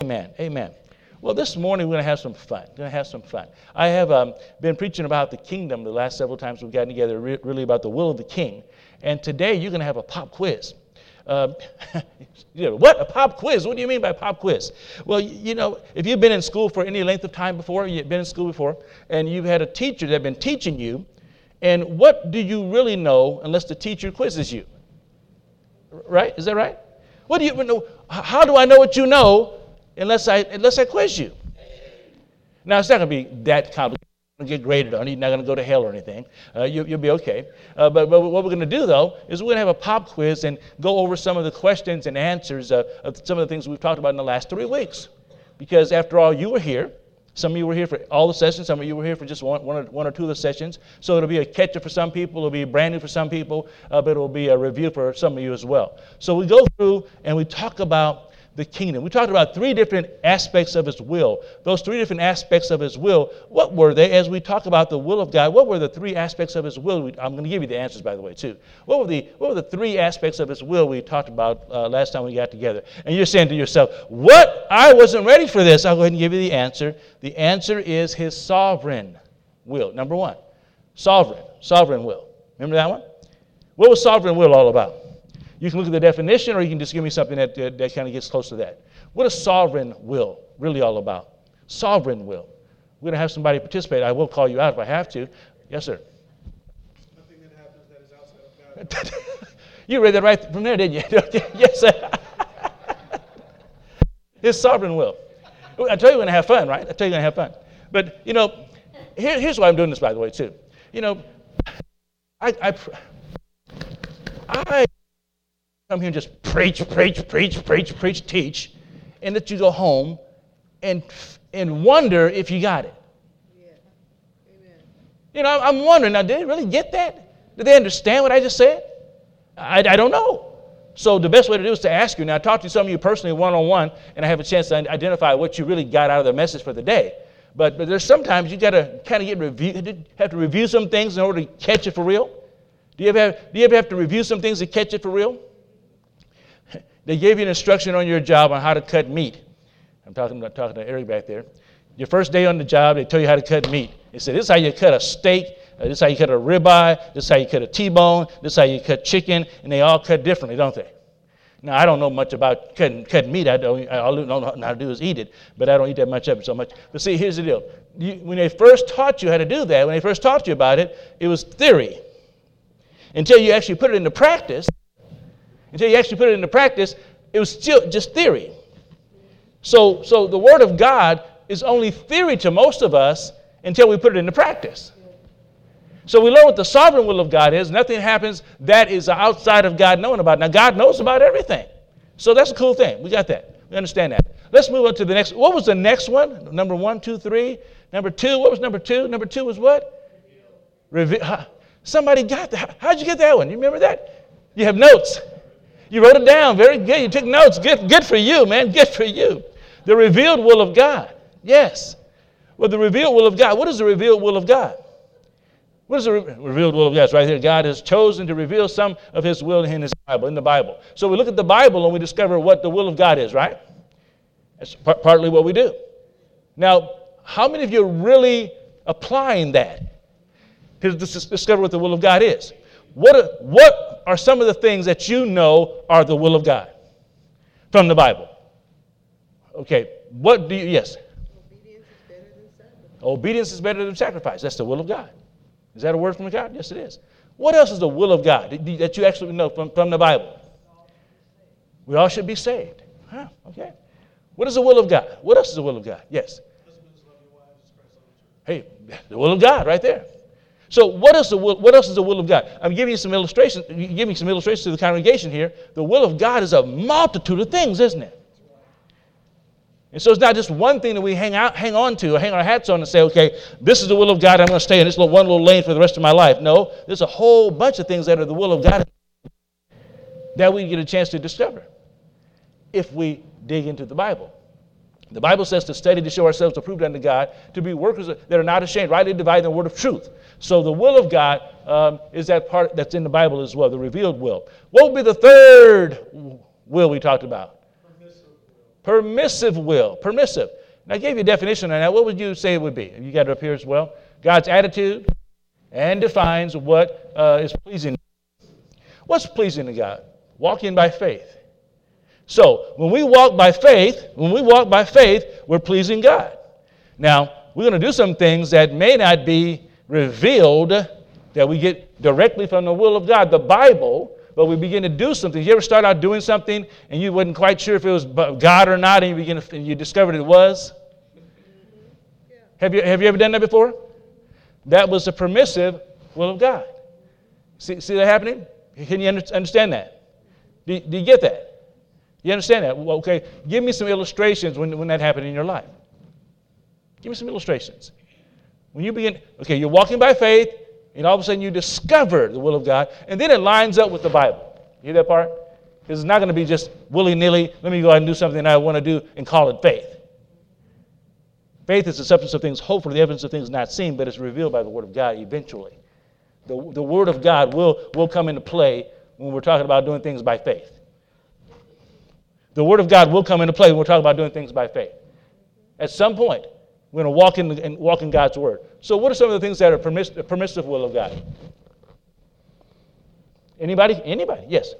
Amen. Amen. Well, this morning we're going to have some fun. We're going to have some fun. I have um, been preaching about the kingdom the last several times we've gotten together, re- really about the will of the king. And today you're going to have a pop quiz. Uh, you know, what? A pop quiz? What do you mean by pop quiz? Well, you know, if you've been in school for any length of time before, you've been in school before, and you've had a teacher that's been teaching you, and what do you really know unless the teacher quizzes you? Right? Is that right? What do you know? How do I know what you know unless I, unless I quiz you. Now, it's not going to be that complicated. You're not going to get graded on. You're not going to go to hell or anything. Uh, you, will be okay. Uh, but, but, what we're going to do, though, is we're going to have a pop quiz and go over some of the questions and answers uh, of some of the things we've talked about in the last three weeks. Because after all, you were here. Some of you were here for all the sessions. Some of you were here for just one, one, or, one or two of the sessions. So it'll be a catch-up for some people. It'll be brand new for some people. Uh, but it'll be a review for some of you as well. So we go through and we talk about the kingdom. We talked about three different aspects of his will. Those three different aspects of his will, what were they? As we talk about the will of God, what were the three aspects of his will? I'm going to give you the answers, by the way, too. What were the, what were the three aspects of his will we talked about uh, last time we got together? And you're saying to yourself, what? I wasn't ready for this. I'll go ahead and give you the answer. The answer is his sovereign will. Number one, sovereign, sovereign will. Remember that one? What was sovereign will all about? You can look at the definition, or you can just give me something that, that, that kind of gets close to that. What is sovereign will really all about? Sovereign will. We're going to have somebody participate. I will call you out if I have to. Yes, sir. Nothing that happens that is outside of God. you read that right from there, didn't you? yes, sir. His sovereign will. I tell you, we're going to have fun, right? I tell you, we're going to have fun. But, you know, here, here's why I'm doing this, by the way, too. You know, I, I, I come here and just preach, preach, preach, preach, preach, teach, and let you go home and, and wonder if you got it. Yeah. Amen. You know, I'm wondering now, did they really get that? Did they understand what I just said? I, I don't know. So the best way to do is to ask you. Now, I talked to some of you personally one on one, and I have a chance to identify what you really got out of the message for the day. But, but there's sometimes you got to kind of get review, have to review some things in order to catch it for real. Do you ever have, do you ever have to review some things to catch it for real? They gave you an instruction on your job on how to cut meat. I'm talking about talking to Eric back there. Your first day on the job, they tell you how to cut meat. They said, This is how you cut a steak, uh, this is how you cut a ribeye, this is how you cut a T-bone, this is how you cut chicken, and they all cut differently, don't they? Now, I don't know much about cutting, cutting meat. I don't, all I know how to do is eat it, but I don't eat that much of it so much. But see, here's the deal. You, when they first taught you how to do that, when they first taught you about it, it was theory. Until you actually put it into practice, until you actually put it into practice, it was still just theory. So, so the Word of God is only theory to most of us until we put it into practice. So we learn what the sovereign will of God is. Nothing happens that is outside of God knowing about. Now, God knows about everything. So that's a cool thing. We got that. We understand that. Let's move on to the next. What was the next one? Number one, two, three. Number two, what was number two? Number two was what? Reveal. Somebody got that. How'd you get that one? You remember that? You have notes. You wrote it down. Very good. You took notes. Good, good for you, man. Good for you. The revealed will of God. Yes. Well, the revealed will of God. What is the revealed will of God? What is the re- revealed will of God? It's right here. God has chosen to reveal some of His will in His Bible, in the Bible. So we look at the Bible and we discover what the will of God is, right? That's par- partly what we do. Now, how many of you are really applying that to discover what the will of God is? What what are some of the things that you know are the will of God from the Bible? Okay, what do you, yes? Obedience is better than sacrifice. That's the will of God. Is that a word from God? Yes, it is. What else is the will of God that you actually know from, from the Bible? We all should be saved. Huh, okay. What is the will of God? What else is the will of God? Yes. Hey, the will of God right there. So what, is the will, what else is the will of God? I'm giving you some illustrations, giving some illustrations to the congregation here. The will of God is a multitude of things, isn't it? And so it's not just one thing that we hang out, hang on to, or hang our hats on and say, okay, this is the will of God. I'm going to stay in this little one little lane for the rest of my life. No, there's a whole bunch of things that are the will of God that we get a chance to discover if we dig into the Bible. The Bible says to study to show ourselves approved unto God, to be workers that are not ashamed, rightly dividing the word of truth. So the will of God um, is that part that's in the Bible as well, the revealed will. What would be the third will we talked about? Permissive will. Permissive. And I gave you a definition on that. What would you say it would be? You got it up here as well. God's attitude and defines what uh, is pleasing. What's pleasing to God? Walking by faith. So when we walk by faith, when we walk by faith, we're pleasing God. Now, we're going to do some things that may not be revealed that we get directly from the will of God, the Bible, but we begin to do something. You ever start out doing something and you wasn't quite sure if it was God or not, and you begin to, and you discovered it was? Have you, have you ever done that before? That was the permissive will of God. See, see that happening? Can you understand that? Do, do you get that? You understand that? Okay, give me some illustrations when, when that happened in your life. Give me some illustrations. When you begin, okay, you're walking by faith, and all of a sudden you discover the will of God, and then it lines up with the Bible. You hear that part? Because it's not going to be just willy nilly, let me go out and do something I want to do and call it faith. Faith is the substance of things hoped for, the evidence of things not seen, but it's revealed by the Word of God eventually. The, the Word of God will, will come into play when we're talking about doing things by faith. The Word of God will come into play when we're talking about doing things by faith. At some point, we're going to walk in, and walk in God's Word. So, what are some of the things that are permiss- the permissive will of God? Anybody? Anybody? Yes.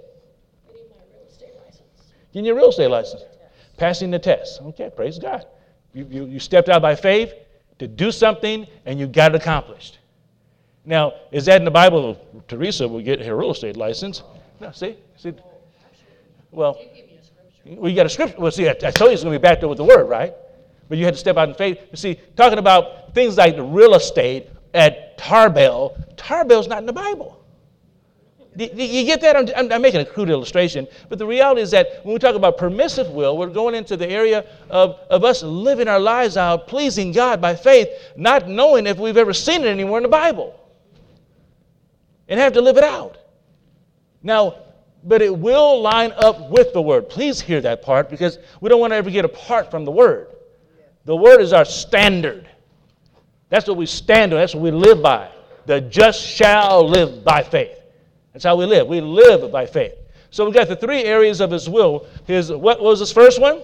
Getting my real estate license. Getting your real estate license. Passing the test. Okay, praise God. You, you, you stepped out by faith to do something and you got it accomplished. Now, is that in the Bible? Teresa will get her real estate license. No, see? see? Well, well, you got a scripture. Well, see, I, I told you it's going to be backed up with the word, right? But you had to step out in faith. You see, talking about things like the real estate at Tarbell, Tarbell's not in the Bible. You get that? I'm, I'm, making a crude illustration, but the reality is that when we talk about permissive will, we're going into the area of, of us living our lives out, pleasing God by faith, not knowing if we've ever seen it anywhere in the Bible, and have to live it out. Now, but it will line up with the Word. Please hear that part because we don't want to ever get apart from the Word. The Word is our standard. That's what we stand on, that's what we live by. The just shall live by faith. That's how we live. We live by faith. So we've got the three areas of His will. His, what was His first one?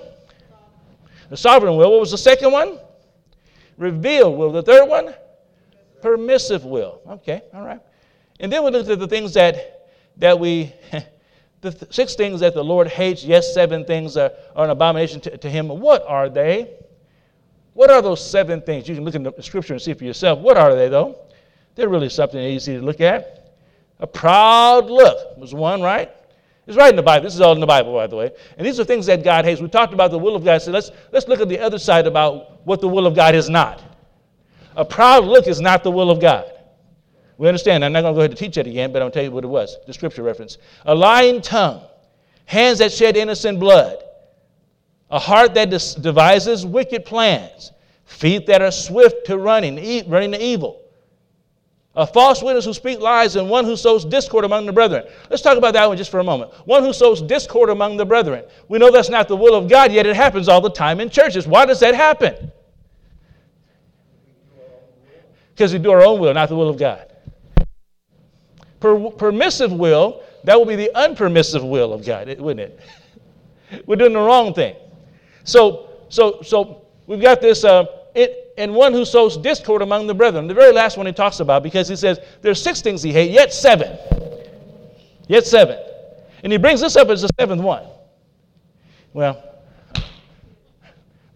The sovereign will. What was the second one? Revealed will. The third one? Permissive will. Okay, all right. And then we looked at the things that, that we the th- six things that the Lord hates, yes, seven things are, are an abomination to, to him. What are they? What are those seven things? You can look in the scripture and see for yourself. What are they, though? They're really something easy to look at. A proud look was one, right? It's right in the Bible. This is all in the Bible, by the way. And these are things that God hates. We talked about the will of God. So let's, let's look at the other side about what the will of God is not. A proud look is not the will of God. We understand. I'm not going to go ahead and teach that again, but I'll tell you what it was the scripture reference. A lying tongue, hands that shed innocent blood, a heart that devises wicked plans, feet that are swift to running, e- running to evil, a false witness who speaks lies, and one who sows discord among the brethren. Let's talk about that one just for a moment. One who sows discord among the brethren. We know that's not the will of God, yet it happens all the time in churches. Why does that happen? Because we do our own will, not the will of God per- permissive will, that will be the unpermissive will of God, wouldn't it? We're doing the wrong thing. So, so, so we've got this, uh, it, and one who sows discord among the brethren. The very last one he talks about, because he says there's six things he hates, yet seven. Yet seven. And he brings this up as the seventh one. Well,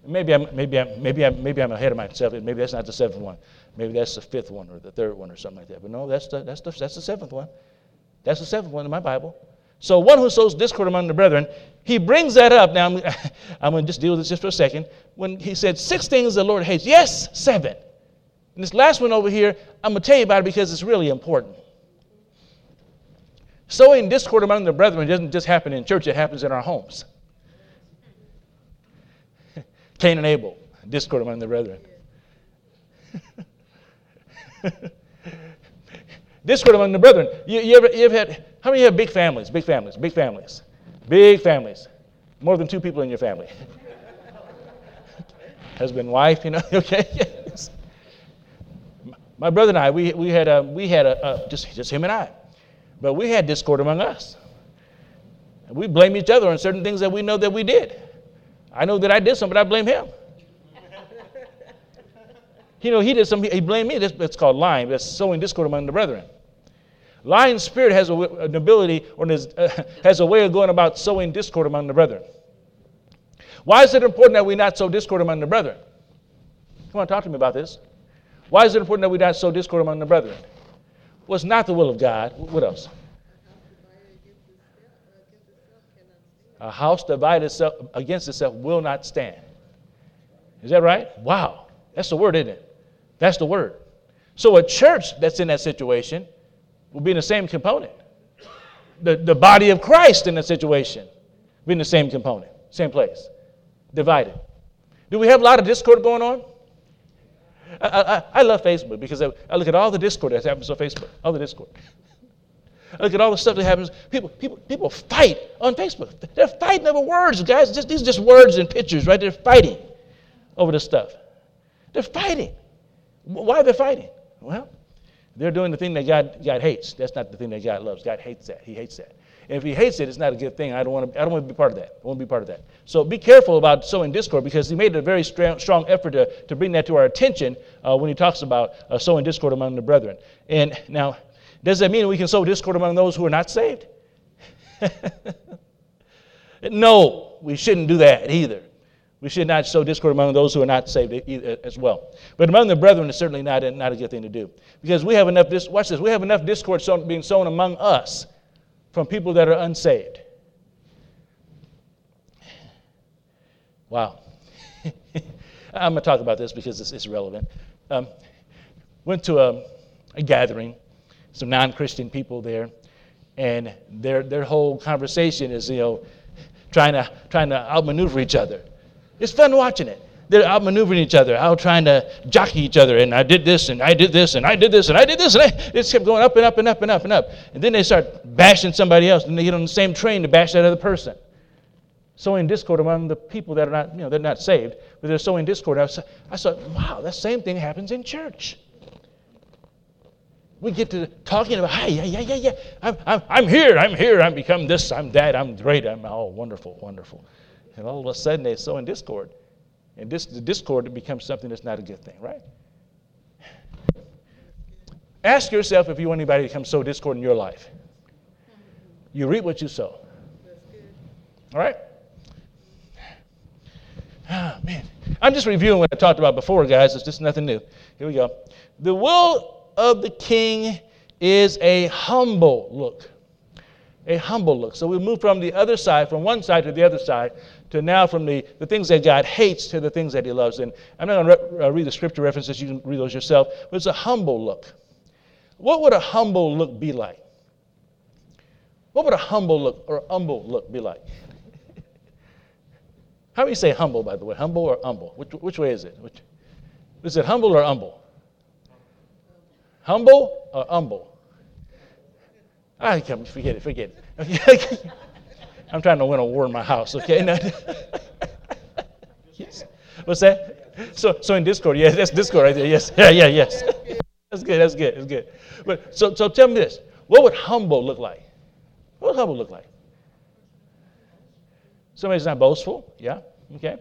maybe I'm, maybe I'm, maybe I'm, maybe I'm ahead of myself. Maybe that's not the seventh one. Maybe that's the fifth one or the third one or something like that. But no, that's the, that's the, that's the seventh one. That's the seventh one in my Bible. So one who sows discord among the brethren, he brings that up. Now, I'm, I'm going to just deal with this just for a second. When he said six things the Lord hates, yes, seven. And this last one over here, I'm going to tell you about it because it's really important. Sowing discord among the brethren doesn't just happen in church, it happens in our homes. Cain and Abel, discord among the brethren. discord among the brethren. You, you, ever, you ever had, how many have big families? Big families, big families, big families. More than two people in your family. Husband, wife, you know, okay? Yes. My brother and I, we, we had, a, we had a, a, just, just him and I. But we had discord among us. We blame each other on certain things that we know that we did. I know that I did something, but I blame him. You know, he did something, he blamed me. That's, called lying. That's sowing discord among the brethren. Lying spirit has a, an ability or uh, has a way of going about sowing discord among the brethren. Why is it important that we not sow discord among the brethren? Come on, talk to me about this. Why is it important that we not sow discord among the brethren? Well, it's not the will of God. What else? A house divided itself against itself will not stand. Is that right? Wow. That's the word, isn't it? That's the word. So a church that's in that situation will be in the same component. The, the body of Christ in that situation will be in the same component, same place, divided. Do we have a lot of discord going on? I, I, I love Facebook because I, I, look at all the discord that happens on Facebook, all the discord. I look at all the stuff that happens. People, people, people fight on Facebook. They're fighting over words, guys. Just, these are just words and pictures, right? They're fighting over this stuff. They're fighting. Why are they fighting? Well, they're doing the thing that God, God hates. That's not the thing that God loves. God hates that. He hates that. And if he hates it, it's not a good thing. I don't want to, I don't want to be part of that. I want to be part of that. So be careful about sowing discord because he made a very strong effort to, to bring that to our attention uh, when he talks about uh, sowing discord among the brethren. And now, does that mean we can sow discord among those who are not saved? no, we shouldn't do that either. We should not sow discord among those who are not saved as well. But among the brethren is certainly not a, not a good thing to do. Because we have enough, watch this, we have enough discord being sown among us from people that are unsaved. Wow. I'm going to talk about this because it's, it's relevant. Um, went to a, a gathering, some non Christian people there, and their, their whole conversation is, you know, trying to, trying to outmaneuver each other. It's fun watching it they're outmaneuvering each other, out trying to jockey each other. And I did this, and I did this, and I did this, and I did this, and I, it just kept going up and up and up and up and up. And then they start bashing somebody else, and they get on the same train to bash that other person. Sowing discord among the people that are not, you know, they're not saved, but they're sowing discord. I, was, I thought, wow, that same thing happens in church. We get to talking about, hey, yeah, yeah, yeah, yeah, I'm, I'm, I'm here, I'm here, I'm become this, I'm that, I'm great, I'm all wonderful, wonderful. And all of a sudden they're sowing discord. And this, the discord becomes something that's not a good thing, right? Ask yourself if you want anybody to come sow discord in your life. You reap what you sow. All right? Ah, man. I'm just reviewing what I talked about before, guys. It's just nothing new. Here we go. The will of the king is a humble look. A humble look. So we move from the other side, from one side to the other side, to now from the, the things that God hates to the things that He loves. And I'm not going to re- uh, read the scripture references, you can read those yourself, but it's a humble look. What would a humble look be like? What would a humble look or humble look be like? How do you say humble, by the way? Humble or humble? Which, which way is it? Which, is it humble or humble? Humble or humble? I come, forget it, forget it. I'm trying to win a war in my house, okay? yes. What's that? So, so in Discord, yes, that's Discord right there. Yes, yeah, yeah, yes. That's good. That's good. That's good. But so, so tell me this: What would humble look like? What would humble look like? Somebody's not boastful. Yeah. Okay.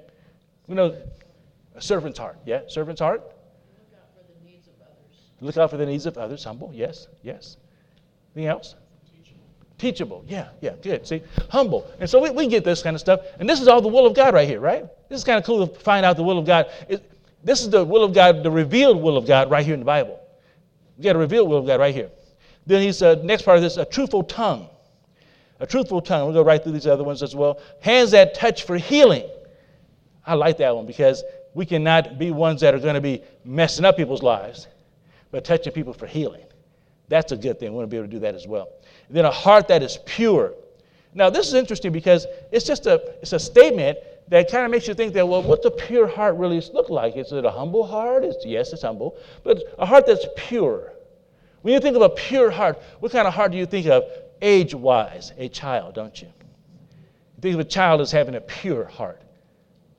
You know, a servant's heart. Yeah, servant's heart. Look out for the needs of others. Look out for the needs of others. Humble. Yes. Yes. Anything else? Teachable. Yeah, yeah, good. See, humble. And so we, we get this kind of stuff. And this is all the will of God right here, right? This is kind of cool to find out the will of God. It, this is the will of God, the revealed will of God right here in the Bible. We got a revealed will of God right here. Then he's, uh, next part of this, a truthful tongue. A truthful tongue. We'll go right through these other ones as well. Hands that touch for healing. I like that one because we cannot be ones that are going to be messing up people's lives, but touching people for healing. That's a good thing. We want to be able to do that as well then a heart that is pure. Now, this is interesting because it's just a, it's a statement that kind of makes you think that, well, what's a pure heart really look like? Is it a humble heart? It's, yes, it's humble, but a heart that's pure. When you think of a pure heart, what kind of heart do you think of age wise? A child, don't you? You think of a child as having a pure heart.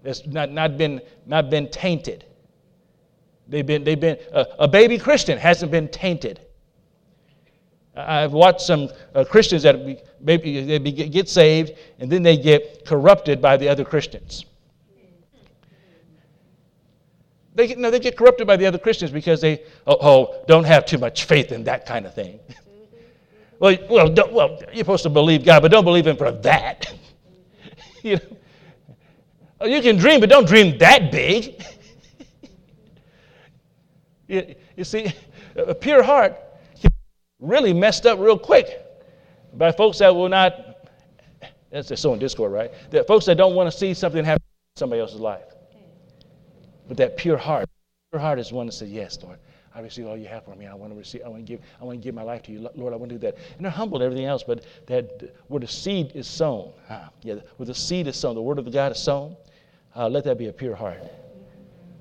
That's not, not, been, not been tainted. They've been, they've been uh, a baby Christian hasn't been tainted. I've watched some uh, Christians that be, maybe they get saved and then they get corrupted by the other Christians. They get, no, they get corrupted by the other Christians because they, oh, oh don't have too much faith in that kind of thing. well, well, well, you're supposed to believe God, but don't believe Him for that. you, know? oh, you can dream, but don't dream that big. you, you see, a pure heart really messed up real quick by folks that will not, that's so in Discord, right? That folks that don't want to see something happen in somebody else's life. But that pure heart, pure heart is one that says, Yes, Lord, I receive all you have for me. I want to receive, I want to give, I want to give my life to you. Lord, I want to do that. And they're humble and everything else, but that where the seed is sown, huh? yeah, where the seed is sown, the word of the God is sown, uh, let that be a pure heart.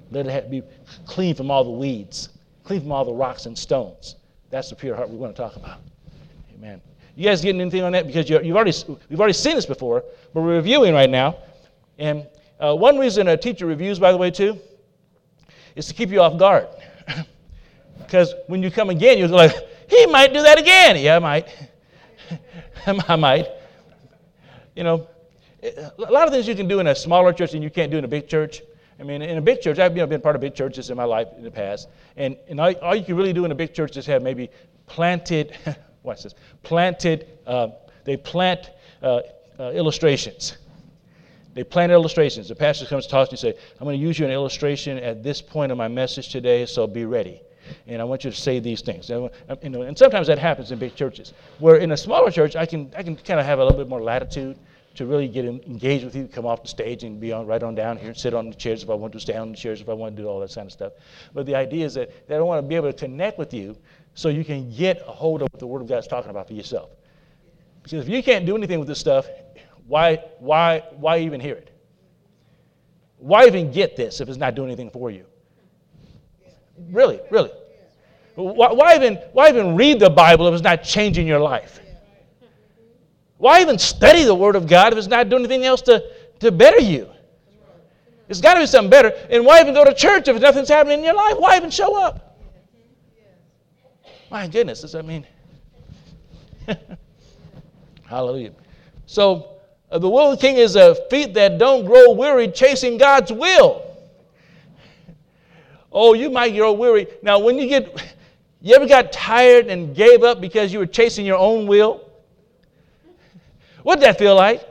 Let it be clean from all the weeds, clean from all the rocks and stones. That's the pure heart we want to talk about. Amen. You guys getting anything on that? Because you have already, we've already seen this before, but we're reviewing right now. And uh, one reason a teacher reviews, by the way, too, is to keep you off guard. because when you come again, you're like, he might do that again. Yeah, I might. I might. You know, a lot of things you can do in a smaller church and you can't do in a big church. I mean, in a big church, I've you know, been part of big churches in my life in the past, and, and all, all you can really do in a big church is have maybe planted, watch this, planted, uh, they plant uh, uh, illustrations. They plant illustrations. The pastor comes to talk to you and say, I'm going to use you an illustration at this point of my message today, so be ready. And I want you to say these things. You know, and sometimes that happens in big churches. Where in a smaller church, I can, I can kind of have a little bit more latitude to really get engaged with you, come off the stage and be on right on down here sit on the chairs if I want to stay on the chairs if I want to do all that kind of stuff. But the idea is that they don't want to be able to connect with you so you can get a hold of what the Word of God is talking about for yourself. Because if you can't do anything with this stuff, why, why, why even hear it? Why even get this if it's not doing anything for you? Really, really. Why, why, even, why even read the Bible if it's not changing your life? Why even study the Word of God if it's not doing anything else to, to better you? It's got to be something better. And why even go to church if nothing's happening in your life? Why even show up? My goodness, does that mean? Hallelujah. So, uh, the will of the king is a feet that don't grow weary chasing God's will. Oh, you might grow weary. Now, when you get, you ever got tired and gave up because you were chasing your own will? What'd that feel like?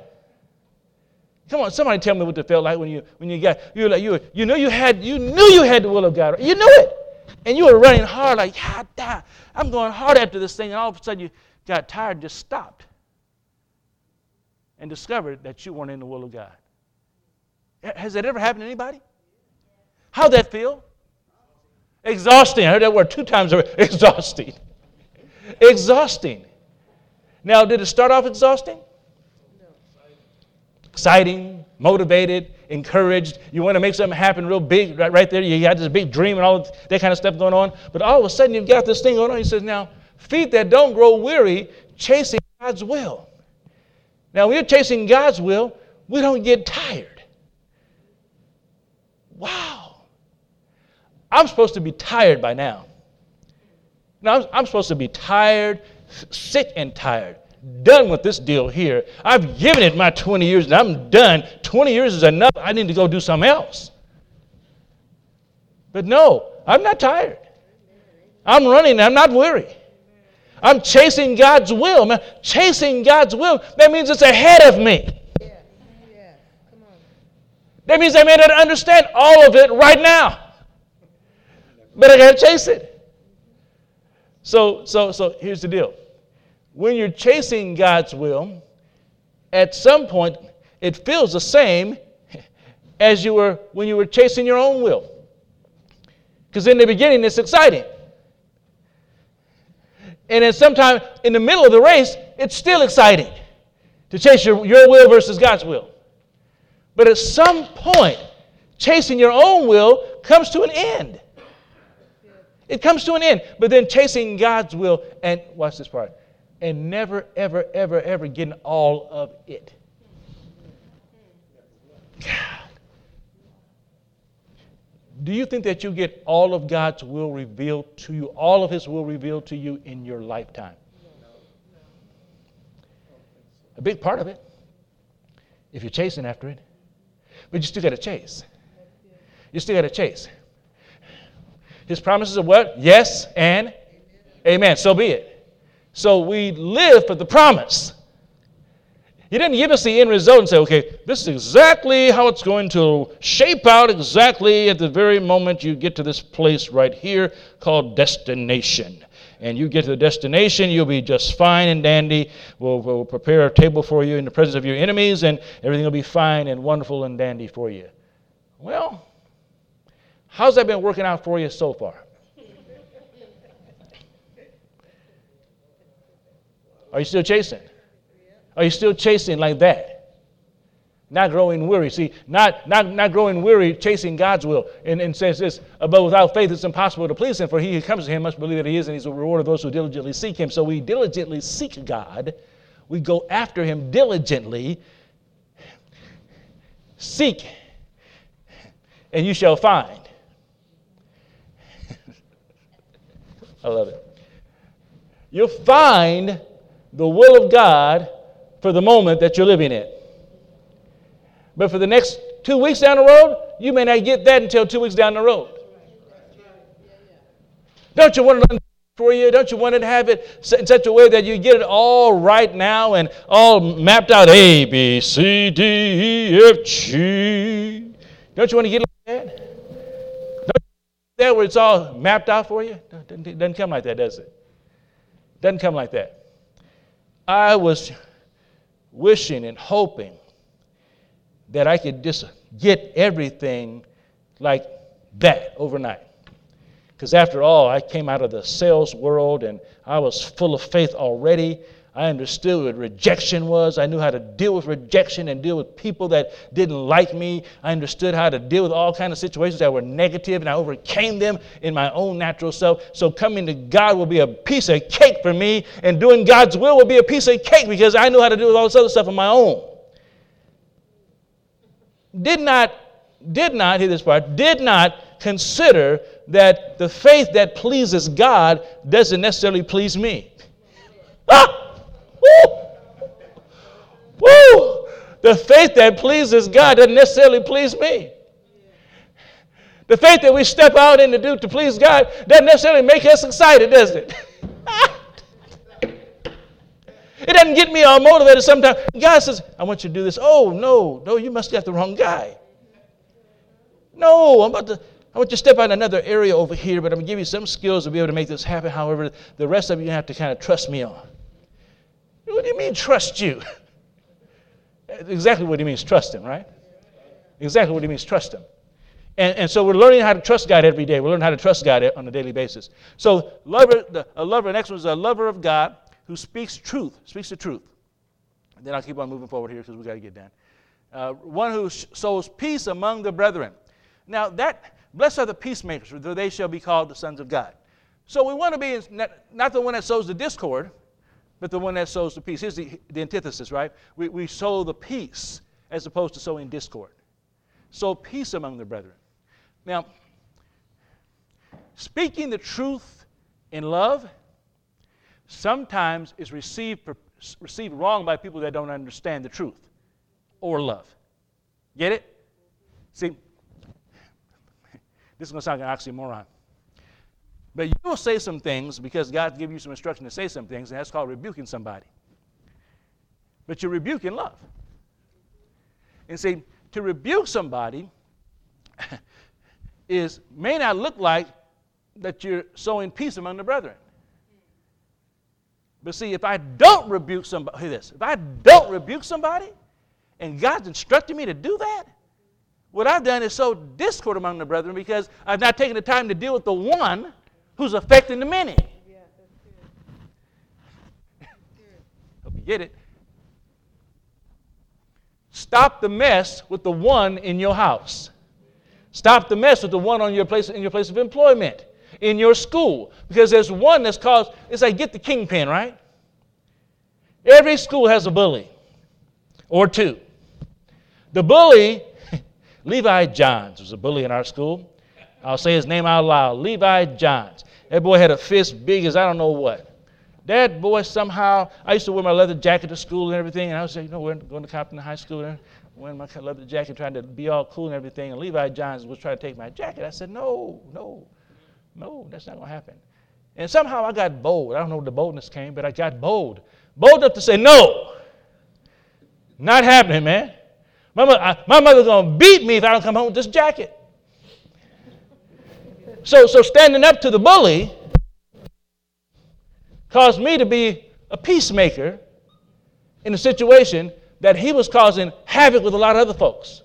Come on, somebody tell me what it felt like when you when you got you were like you you knew you had you knew you had the will of God. You knew it. And you were running hard, like, yeah, I'm going hard after this thing, and all of a sudden you got tired, just stopped. And discovered that you weren't in the will of God. Has that ever happened to anybody? How'd that feel? Exhausting. I heard that word two times exhausting. exhausting. Now, did it start off exhausting? Exciting, motivated, encouraged. You want to make something happen real big right, right there. You got this big dream and all that kind of stuff going on. But all of a sudden, you've got this thing going on. He says, Now, feet that don't grow weary, chasing God's will. Now, when you're chasing God's will, we don't get tired. Wow. I'm supposed to be tired by now. Now, I'm, I'm supposed to be tired, sick and tired done with this deal here. I've given it my 20 years and I'm done. 20 years is enough. I need to go do something else. But no, I'm not tired. I'm running. I'm not weary. I'm chasing God's will. Man, chasing God's will, that means it's ahead of me. That means I may not understand all of it right now. But I gotta chase it. So, so, so here's the deal when you're chasing God's will, at some point it feels the same as you were when you were chasing your own will. Because in the beginning it's exciting. And then sometime in the middle of the race, it's still exciting to chase your, your will versus God's will. But at some point, chasing your own will comes to an end. It comes to an end. But then chasing God's will, and watch this part, and never, ever, ever, ever getting all of it. God. Do you think that you get all of God's will revealed to you, all of His will revealed to you in your lifetime? A big part of it, if you're chasing after it. But you still got to chase. You still got to chase. His promises are what? Yes and amen. So be it. So we live for the promise. He didn't give us the end result and say, okay, this is exactly how it's going to shape out exactly at the very moment you get to this place right here called destination. And you get to the destination, you'll be just fine and dandy. We'll, we'll prepare a table for you in the presence of your enemies, and everything will be fine and wonderful and dandy for you. Well, how's that been working out for you so far? Are you still chasing? Are you still chasing like that? Not growing weary. See, not, not, not growing weary, chasing God's will. And, and says this, but without faith it's impossible to please him, for he who comes to him must believe that he is, and he's a reward of those who diligently seek him. So we diligently seek God. We go after him diligently. Seek, and you shall find. I love it. You'll find the will of God for the moment that you're living in. But for the next two weeks down the road, you may not get that until two weeks down the road. Don't you want it for you? Don't you want to have it in such a way that you get it all right now and all mapped out A, B, C, D, E, F, G? Don't you want to get like that? Don't there where it's all mapped out for you? It doesn't come like that, does it? Doesn't come like that. I was wishing and hoping that I could just get everything like that overnight. Because after all, I came out of the sales world and I was full of faith already. I understood what rejection was. I knew how to deal with rejection and deal with people that didn't like me. I understood how to deal with all kinds of situations that were negative, and I overcame them in my own natural self. So coming to God will be a piece of cake for me, and doing God's will will be a piece of cake because I knew how to deal with all this other stuff on my own did not, did not, hear this part, did not consider that the faith that pleases God doesn't necessarily please me. Ah! Woo! Woo! The faith that pleases God doesn't necessarily please me. The faith that we step out in to do to please God doesn't necessarily make us excited, does it? It doesn't get me all motivated sometimes. God says, I want you to do this. Oh, no, no, you must have the wrong guy. No, I'm about to, I want you to step out in another area over here, but I'm going to give you some skills to be able to make this happen. However, the rest of you have to kind of trust me on. What do you mean, trust you? exactly what he means, trust him, right? Exactly what he means, trust him. And, and so we're learning how to trust God every day. We're learning how to trust God on a daily basis. So, lover, the, a lover, next one is a lover of God who speaks truth, speaks the truth. And then I'll keep on moving forward here because we've got to get done. Uh, one who sows peace among the brethren. Now, that, blessed are the peacemakers, for they shall be called the sons of God. So we want to be not, not the one that sows the discord, but the one that sows the peace. Here's the, the antithesis, right? We, we sow the peace as opposed to sowing discord. Sow peace among the brethren. Now, speaking the truth in love sometimes is received, received wrong by people that don't understand the truth or love. Get it? See, this is going to sound like an oxymoron. But you will say some things because God gives you some instruction to say some things, and that's called rebuking somebody. But you rebuke in love. And see, to rebuke somebody is may not look like that you're sowing peace among the brethren. But see, if I don't rebuke somebody, hear this, if I don't rebuke somebody, and God's instructed me to do that, what I've done is sow discord among the brethren because I've not taken the time to deal with the one who's affecting the many. Yeah, that's good. Hope you get it. Stop the mess with the one in your house. Stop the mess with the one on your place in your place of employment, in your school, because there's one that's caused. It's like get the kingpin, right? Every school has a bully or two. The bully, Levi Johns was a bully in our school. I'll say his name out loud Levi Johns. That boy had a fist big as I don't know what. That boy somehow, I used to wear my leather jacket to school and everything, and I would say, you know, we're going to Compton High School, and wearing my leather jacket, trying to be all cool and everything. And Levi Johns was trying to take my jacket. I said, no, no, no, that's not going to happen. And somehow I got bold. I don't know where the boldness came, but I got bold. Bold enough to say, no, not happening, man. My, mother, my mother's going to beat me if I don't come home with this jacket. So, so standing up to the bully caused me to be a peacemaker in a situation that he was causing havoc with a lot of other folks.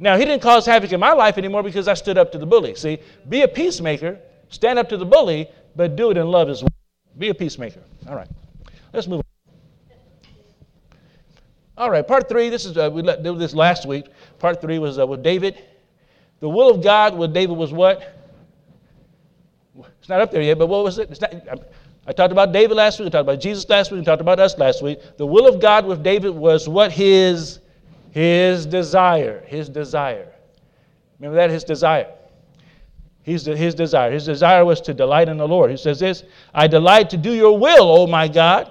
Now, he didn't cause havoc in my life anymore because I stood up to the bully. See, be a peacemaker, stand up to the bully, but do it in love as well. Be a peacemaker. All right, let's move on. All right, part three. This is uh, we did this last week. Part three was uh, with David. The will of God with David was what? It's not up there yet, but what was it? Not, I talked about David last week. I talked about Jesus last week. I talked about us last week. The will of God with David was what his his desire. His desire. Remember that his desire. His, his desire. His desire was to delight in the Lord. He says this I delight to do your will, O my God.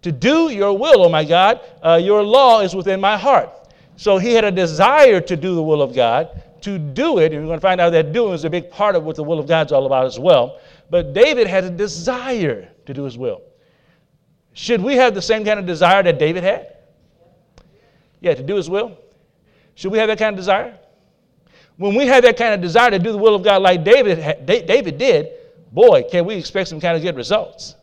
To do your will, O my God. Uh, your law is within my heart. So he had a desire to do the will of God. To do it, and we're going to find out that doing is a big part of what the will of God's all about as well. But David had a desire to do his will. Should we have the same kind of desire that David had? Yeah, to do his will. Should we have that kind of desire? When we have that kind of desire to do the will of God like David, David did, boy, can we expect some kind of good results.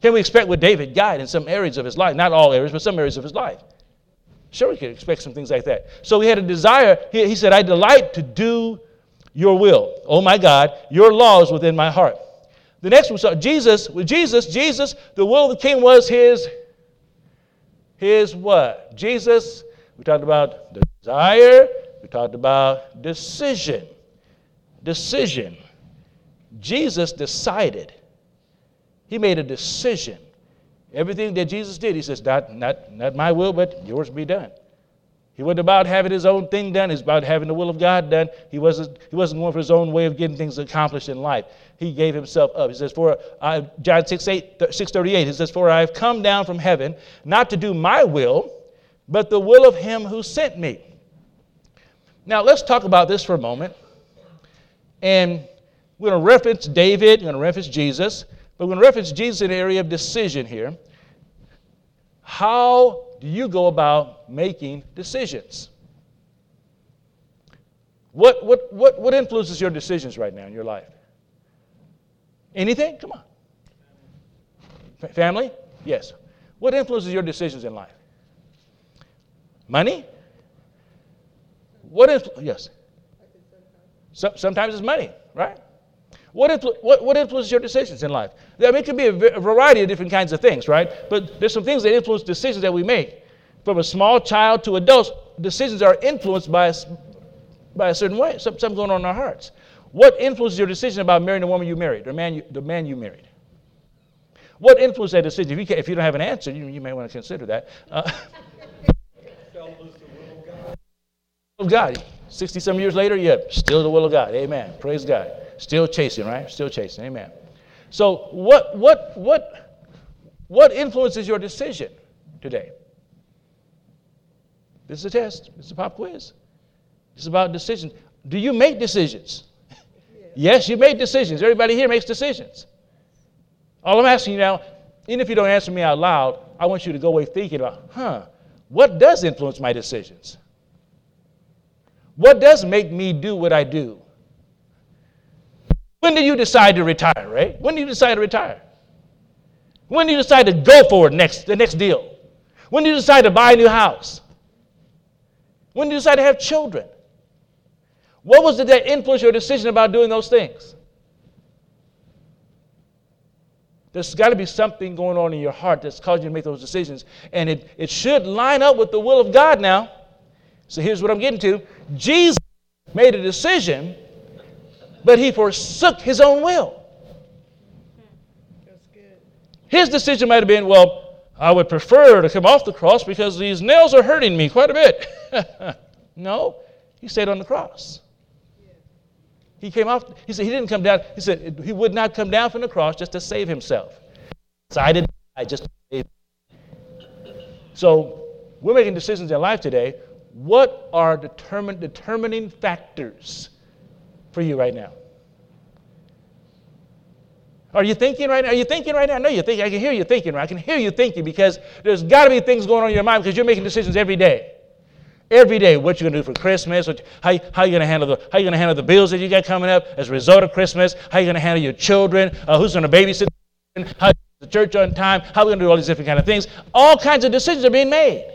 Can we expect what David got in some areas of his life? Not all areas, but some areas of his life. Sure, we could expect some things like that. So he had a desire. He, he said, I delight to do your will. Oh my God, your law is within my heart. The next one, so Jesus, with Jesus, Jesus, the will of the king was his, his what? Jesus, we talked about desire, we talked about decision. Decision. Jesus decided. He made a decision. Everything that Jesus did, he says, not, not, not my will, but yours be done. He wasn't about having his own thing done. He was about having the will of God done. He wasn't, he wasn't going for his own way of getting things accomplished in life. He gave himself up. He says, for I, John 6, 8, 638, he says, For I have come down from heaven not to do my will, but the will of him who sent me. Now let's talk about this for a moment. And we're going to reference David, we're going to reference Jesus, but we're going to reference Jesus in the area of decision here. How do you go about making decisions? What, what, what, what influences your decisions right now in your life? Anything? Come on. F- family? Yes. What influences your decisions in life? Money? What influ- yes. So, sometimes it's money, right? What, influ- what, what influences your decisions in life? I mean, it could be a variety of different kinds of things, right? But there's some things that influence decisions that we make. From a small child to adults, decisions are influenced by a, by a certain way, something going on in our hearts. What influences your decision about marrying the woman you married, or man you, the man you married? What influenced that decision? If you, if you don't have an answer, you, you may want to consider that. Uh, of God. 60 some years later, yeah, still the will of God. Amen. Praise God. Still chasing, right? Still chasing. Amen. So what what what what influences your decision today? This is a test. This is a pop quiz. It's about decisions. Do you make decisions? yes, you make decisions. Everybody here makes decisions. All I'm asking you now, even if you don't answer me out loud, I want you to go away thinking about, huh, what does influence my decisions? What does make me do what I do? When do you decide to retire, right? When do you decide to retire? When do you decide to go for next, the next deal? When do you decide to buy a new house? When do you decide to have children? What was it that influenced your decision about doing those things? There's got to be something going on in your heart that's causing you to make those decisions. And it, it should line up with the will of God now. So here's what I'm getting to Jesus made a decision, but he forsook his own will. That's good. His decision might have been, well, I would prefer to come off the cross because these nails are hurting me quite a bit. no, he stayed on the cross. He came off, he said he didn't come down, he said he would not come down from the cross just to save himself. So I didn't die just. So we're making decisions in life today. What are determine, determining factors for you right now? Are you thinking right now? Are you thinking right now? I know you're thinking. I can hear you thinking. Right. I can hear you thinking because there's got to be things going on in your mind because you're making decisions every day. Every day, what you're going to do for Christmas, what, how, how you going to handle the how you to handle the bills that you got coming up as a result of Christmas, how you going to handle your children, uh, who's going to babysit, how the church on time, how we going to do all these different kind of things. All kinds of decisions are being made.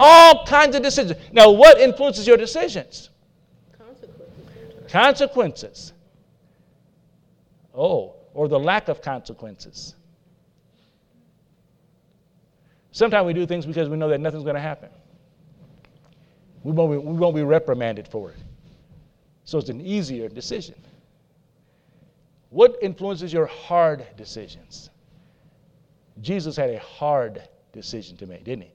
All kinds of decisions. Now, what influences your decisions? Consequences. Oh, or the lack of consequences. Sometimes we do things because we know that nothing's going to happen. We won't, be, we won't be reprimanded for it. So it's an easier decision. What influences your hard decisions? Jesus had a hard decision to make, didn't he?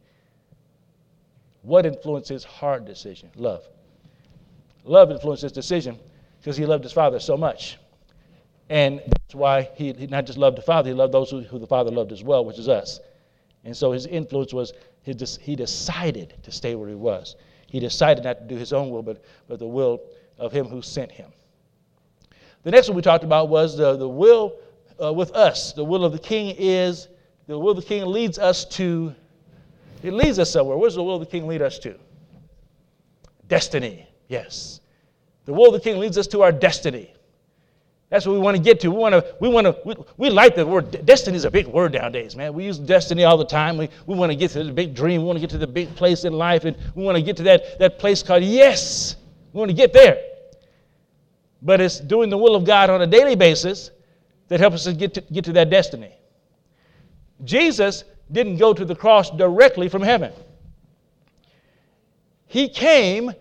What influences hard decision? Love. Love influenced his decision because he loved his father so much. And that's why he, he not just loved the Father, he loved those who, who, the Father loved as well, which is us. And so his influence was his, he decided to stay where he was. He decided not to do his own will, but, but the will of him who sent him. The next one we talked about was the, the will uh, with us. The will of the king is, the will of the king leads us to, it leads us somewhere. Where's the will of the king lead us to? Destiny, yes. The will of the king leads us to our destiny. That's what we want to get to. We want to, we want to, we, we like the word, destiny is a big word nowadays, man. We use destiny all the time. We, we want to get to the big dream. We want to get to the big place in life. And we want to get to that, that place called yes. We want to get there. But it's doing the will of God on a daily basis that helps us get to, get to that destiny. Jesus didn't go to the cross directly from heaven. He came,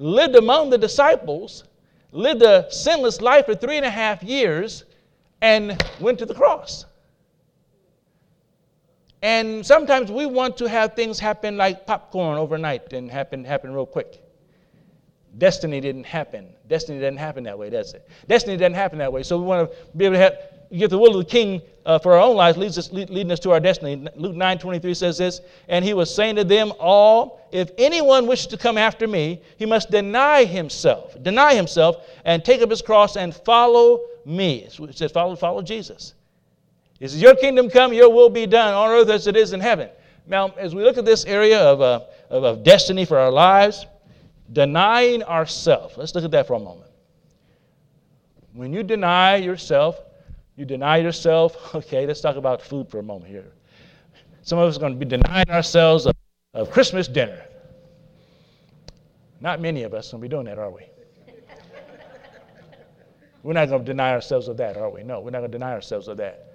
lived among the disciples, lived a sinless life for three and a half years, and went to the cross. And sometimes we want to have things happen like popcorn overnight and happen happen real quick. Destiny didn't happen. Destiny doesn't happen that way, does it? Destiny doesn't happen that way. So we want to be able to have, get the will of the King uh, for our own lives, leads us, lead, leading us to our destiny. Luke 9 23 says this, and he was saying to them all, If anyone wishes to come after me, he must deny himself, deny himself, and take up his cross and follow me. It says, follow, follow Jesus. It says, Your kingdom come, your will be done on earth as it is in heaven. Now, as we look at this area of, uh, of, of destiny for our lives, denying ourselves. Let's look at that for a moment. When you deny yourself, you deny yourself. Okay, let's talk about food for a moment here. Some of us are going to be denying ourselves of, of Christmas dinner. Not many of us are going to be doing that, are we? we're not going to deny ourselves of that, are we? No, we're not going to deny ourselves of that.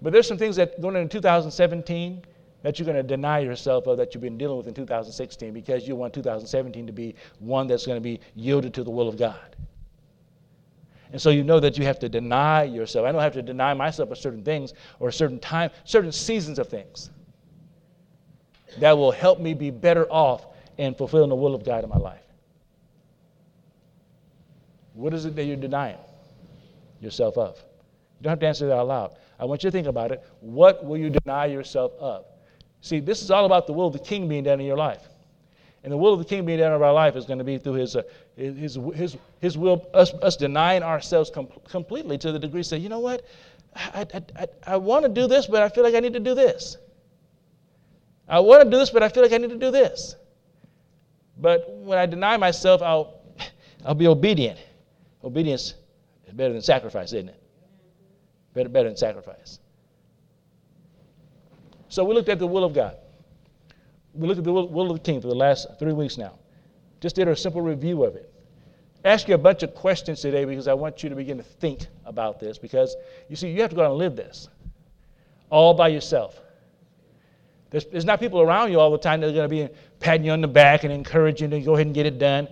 But there's some things that going into 2017 that you're going to deny yourself of that you've been dealing with in 2016 because you want 2017 to be one that's going to be yielded to the will of God. And so you know that you have to deny yourself. I don't have to deny myself of certain things or certain time, certain seasons of things that will help me be better off in fulfilling the will of God in my life. What is it that you're denying yourself of? You don't have to answer that out loud. I want you to think about it. What will you deny yourself of? See, this is all about the will of the king being done in your life. And the will of the king being done in our life is going to be through his, uh, his, his, his will, us, us denying ourselves com- completely to the degree say, you know what? I, I, I, I want to do this, but I feel like I need to do this. I want to do this, but I feel like I need to do this. But when I deny myself, I'll, I'll be obedient. Obedience is better than sacrifice, isn't it? Better, better than sacrifice. So we looked at the will of God. We looked at the will, will of the king for the last three weeks now. Just did a simple review of it. ask you a bunch of questions today because I want you to begin to think about this because you see, you have to go out and live this all by yourself. There's, there's not people around you all the time that are going to be patting you on the back and encouraging you to go ahead and get it done.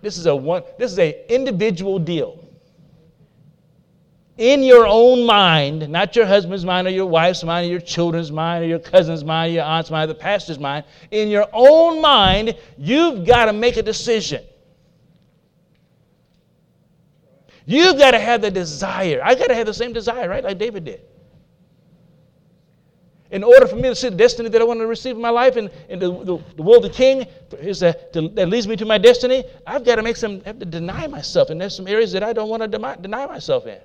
This is a one. This is a individual deal. In your own mind, not your husband's mind or your wife's mind or your children's mind or your cousin's mind or your aunt's mind or the pastor's mind. In your own mind, you've got to make a decision. You've got to have the desire. I got to have the same desire, right? Like David did in order for me to see the destiny that I want to receive in my life and, and the, the, the will of the king is that, to, that leads me to my destiny, I've got to make some, have to deny myself. And there's some areas that I don't want to deny, deny myself in.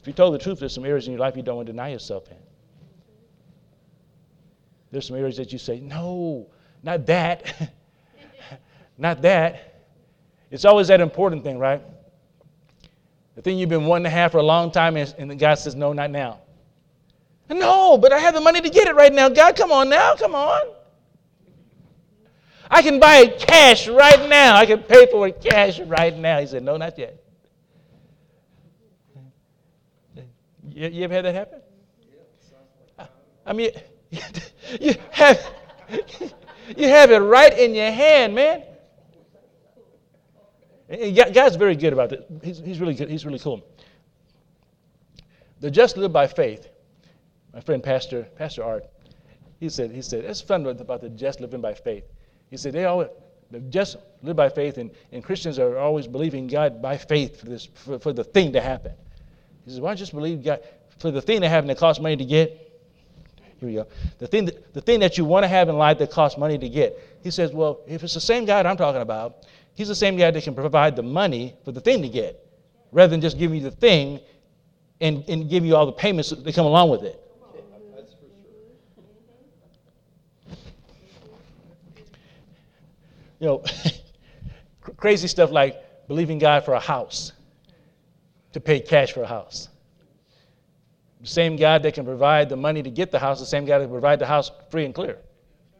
If you told the truth, there's some areas in your life you don't want to deny yourself in. There's some areas that you say, no, not that. not that. It's always that important thing, right? The thing you've been wanting to have for a long time, and, and God says, no, not now. No, but I have the money to get it right now. God, come on now, come on. I can buy it cash right now. I can pay for it cash right now. He said, No, not yet. You, you ever had that happen? I mean, you have, you have it right in your hand, man. God's very good about this. He's, he's really good. He's really cool. The just live by faith my friend Pastor Pastor Art, he said, he said, it's fun about the just living by faith. He said, they always just live by faith, and, and Christians are always believing God by faith for this for, for the thing to happen. He says, why don't you just believe God for the thing to happen that costs money to get? Here we go. The thing that, the thing that you want to have in life that costs money to get. He says, well, if it's the same God I'm talking about, he's the same guy that can provide the money for the thing to get, rather than just giving you the thing and, and give you all the payments that come along with it. you know, crazy stuff like believing God for a house, to pay cash for a house. The same God that can provide the money to get the house, the same God that can provide the house free and clear.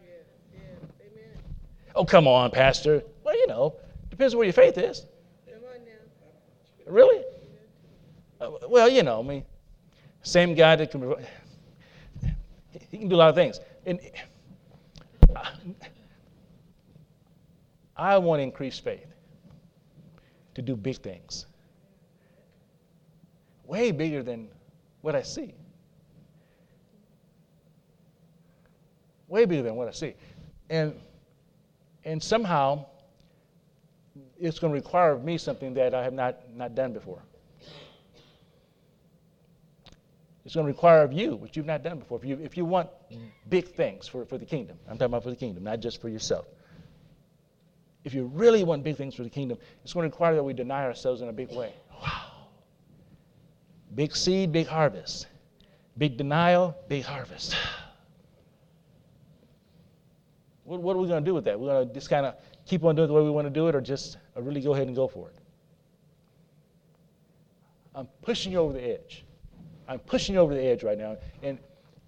Yeah, yeah, oh, come on, Pastor. Well, you know, depends on where your faith is. Really? Uh, well, you know, I mean, same God that can provide. He can do a lot of things. And uh, I want to increase faith to do big things. Way bigger than what I see. Way bigger than what I see. And, and somehow, it's going to require of me something that I have not, not done before. It's going to require of you what you've not done before. If you, if you want big things for, for the kingdom, I'm talking about for the kingdom, not just for yourself if you really want big things for the kingdom, it's going to require that we deny ourselves in a big way. Wow. Big seed, big harvest. Big denial, big harvest. What, what are we going to do with that? We're going to just kind of keep on doing the way we want to do it or just really go ahead and go for it? I'm pushing you over the edge. I'm pushing you over the edge right now. And,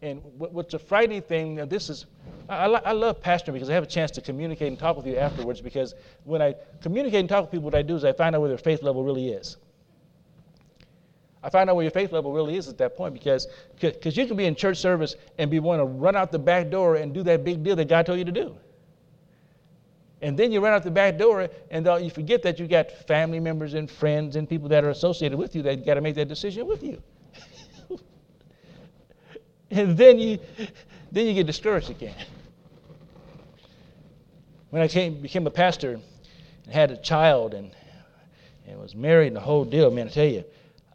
and what's a frightening thing, this is I, I, love pastoring because I have a chance to communicate and talk with you afterwards because when I communicate and talk with people, what I do is I find out where their faith level really is. I find out where your faith level really is at that point because because you can be in church service and be wanting to run out the back door and do that big deal that God told you to do. And then you run out the back door and uh, you forget that you got family members and friends and people that are associated with you that got to make that decision with you. and then you then you get discouraged again. When I came, became a pastor and had a child and, and was married and the whole deal, man, I tell you,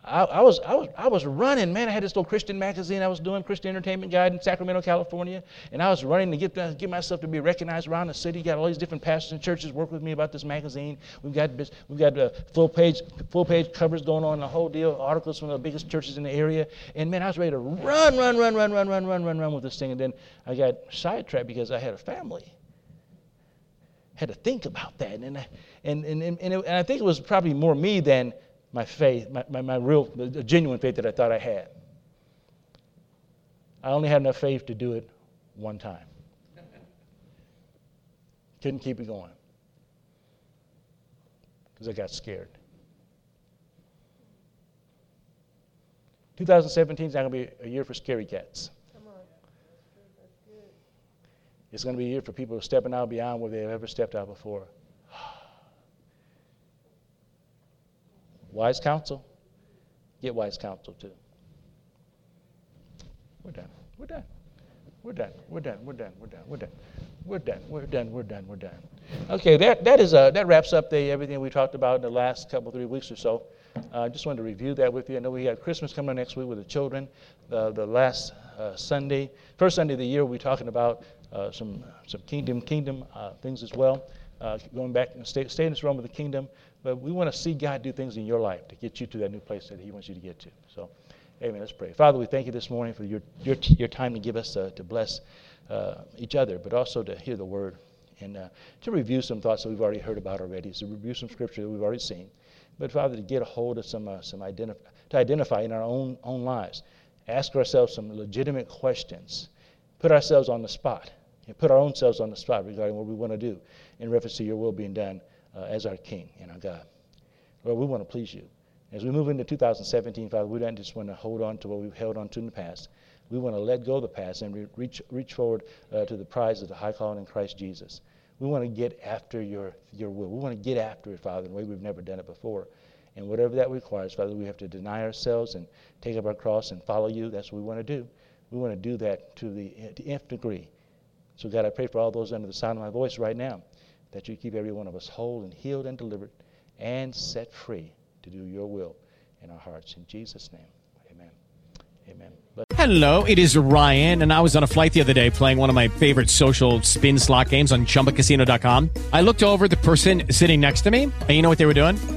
I, I, was, I, was, I was running, man. I had this little Christian magazine I was doing, Christian Entertainment Guide in Sacramento, California. And I was running to get, get myself to be recognized around the city. Got all these different pastors and churches work with me about this magazine. We've got, we've got uh, full, page, full page covers going on, the whole deal, articles from the biggest churches in the area. And man, I was ready to run, run, run, run, run, run, run, run, run with this thing. And then I got sidetracked because I had a family had to think about that. And, and, and, and, and, it, and I think it was probably more me than my faith, my, my, my real, the genuine faith that I thought I had. I only had enough faith to do it one time. Couldn't keep it going. because I got scared. 2017 is not going to be a year for scary cats. It's going to be a year for people stepping out beyond where they've ever stepped out before. Wise counsel, get wise counsel too. We're done. We're done. We're done. We're done. We're done. We're done. We're done. We're done. We're done. We're done. We're done. Okay, that, that is uh, that wraps up the everything we talked about in the last couple three weeks or so. I uh, just wanted to review that with you. I know we have Christmas coming next week with the children. The the last uh, Sunday, first Sunday of the year, we'll talking about uh, some some kingdom kingdom uh, things as well. Uh, going back and stay, stay in this realm of the kingdom, but we want to see God do things in your life to get you to that new place that He wants you to get to. So. Amen. Let's pray. Father, we thank you this morning for your, your, your time to give us uh, to bless uh, each other, but also to hear the word and uh, to review some thoughts that we've already heard about already, to review some scripture that we've already seen. But Father, to get a hold of some, uh, some identif- to identify in our own, own lives, ask ourselves some legitimate questions, put ourselves on the spot, and put our own selves on the spot regarding what we want to do in reference to your will being done uh, as our King and our God. Lord, we want to please you. As we move into 2017, Father, we don't just want to hold on to what we've held on to in the past. We want to let go of the past and reach, reach forward uh, to the prize of the high calling in Christ Jesus. We want to get after your, your will. We want to get after it, Father, in a way we've never done it before. And whatever that requires, Father, we have to deny ourselves and take up our cross and follow you. That's what we want to do. We want to do that to the, the nth degree. So, God, I pray for all those under the sound of my voice right now that you keep every one of us whole and healed and delivered and set free to do your will in our hearts. In Jesus' name, amen. Amen. Hello, it is Ryan, and I was on a flight the other day playing one of my favorite social spin slot games on chumbacasino.com. I looked over the person sitting next to me, and you know what they were doing?